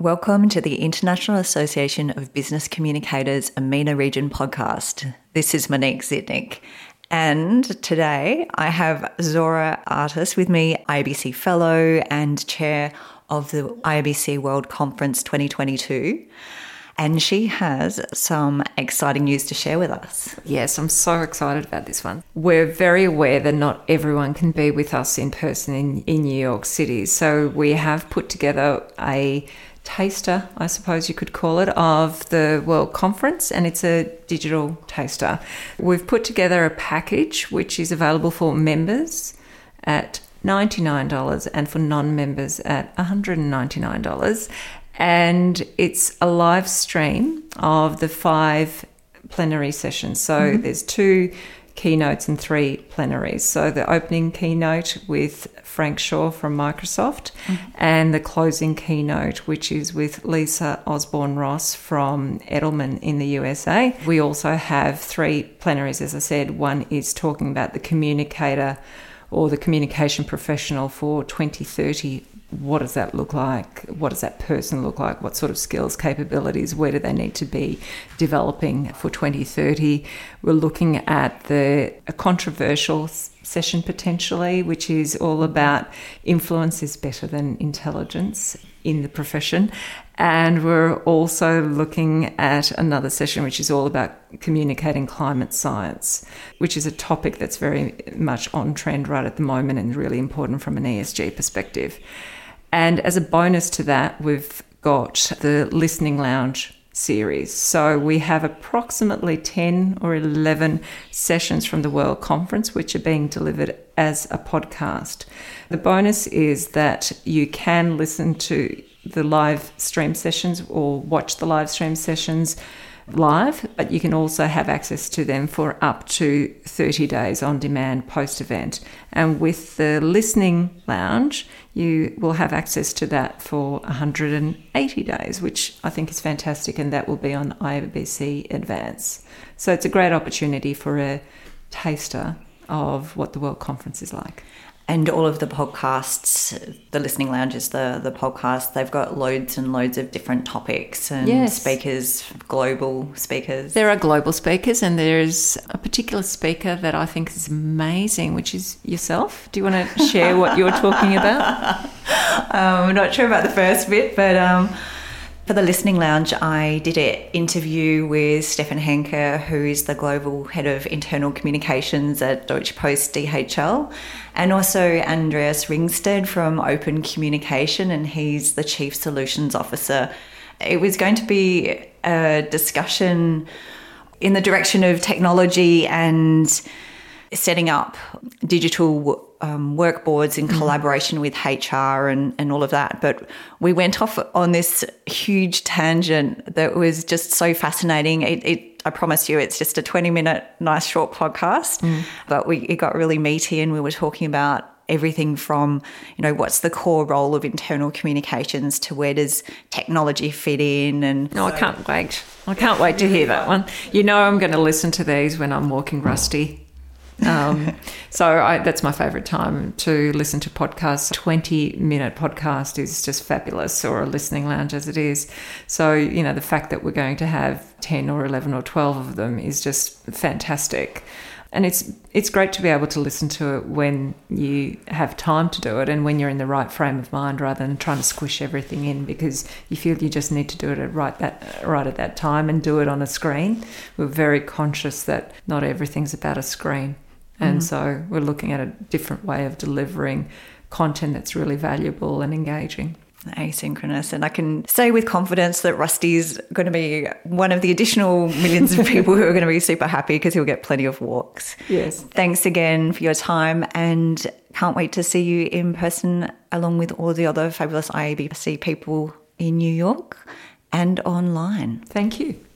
Welcome to the International Association of Business Communicators EMENA Region podcast. This is Monique Zitnik. And today I have Zora Artis with me, IABC Fellow and Chair of the IABC World Conference 2022. And she has some exciting news to share with us. Yes, I'm so excited about this one. We're very aware that not everyone can be with us in person in, in New York City. So we have put together a taster, I suppose you could call it, of the World Conference, and it's a digital taster. We've put together a package which is available for members at $99 and for non members at $199. And it's a live stream of the five plenary sessions. So mm-hmm. there's two keynotes and three plenaries. So the opening keynote with Frank Shaw from Microsoft, mm-hmm. and the closing keynote, which is with Lisa Osborne Ross from Edelman in the USA. We also have three plenaries, as I said. One is talking about the communicator or the communication professional for 2030 what does that look like? What does that person look like? What sort of skills, capabilities, where do they need to be developing for 2030? We're looking at the a controversial session potentially, which is all about influence is better than intelligence in the profession. And we're also looking at another session which is all about communicating climate science, which is a topic that's very much on trend right at the moment and really important from an ESG perspective. And as a bonus to that, we've got the Listening Lounge series. So we have approximately 10 or 11 sessions from the World Conference, which are being delivered as a podcast. The bonus is that you can listen to the live stream sessions or watch the live stream sessions live, but you can also have access to them for up to 30 days on demand post event. And with the listening lounge, you will have access to that for 180 days, which I think is fantastic, and that will be on IABC Advance. So it's a great opportunity for a taster of what the World Conference is like and all of the podcasts, the listening lounge is the the podcast. They've got loads and loads of different topics and yes. speakers, global speakers. There are global speakers, and there's a particular speaker that I think is amazing, which is yourself. Do you want to share what you're talking about? um, I'm not sure about the first bit, but. Um, for the listening lounge, I did an interview with Stefan Henke, who is the global head of internal communications at Deutsche Post DHL, and also Andreas Ringsted from Open Communication, and he's the chief solutions officer. It was going to be a discussion in the direction of technology and setting up digital um, work boards in mm. collaboration with HR and, and all of that. But we went off on this huge tangent that was just so fascinating. It, it I promise you, it's just a 20 minute, nice short podcast, mm. but we, it got really meaty and we were talking about everything from you know what's the core role of internal communications to where does technology fit in and no i can't wait i can't wait to hear that one you know i'm going to listen to these when i'm walking rusty um, so I, that's my favourite time to listen to podcasts. Twenty minute podcast is just fabulous, or a listening lounge as it is. So you know the fact that we're going to have ten or eleven or twelve of them is just fantastic. And it's it's great to be able to listen to it when you have time to do it and when you're in the right frame of mind rather than trying to squish everything in because you feel you just need to do it at right that right at that time and do it on a screen. We're very conscious that not everything's about a screen. And mm. so we're looking at a different way of delivering content that's really valuable and engaging. Asynchronous. And I can say with confidence that Rusty's going to be one of the additional millions of people who are going to be super happy because he'll get plenty of walks. Yes. Thanks again for your time and can't wait to see you in person along with all the other fabulous IABC people in New York and online. Thank you.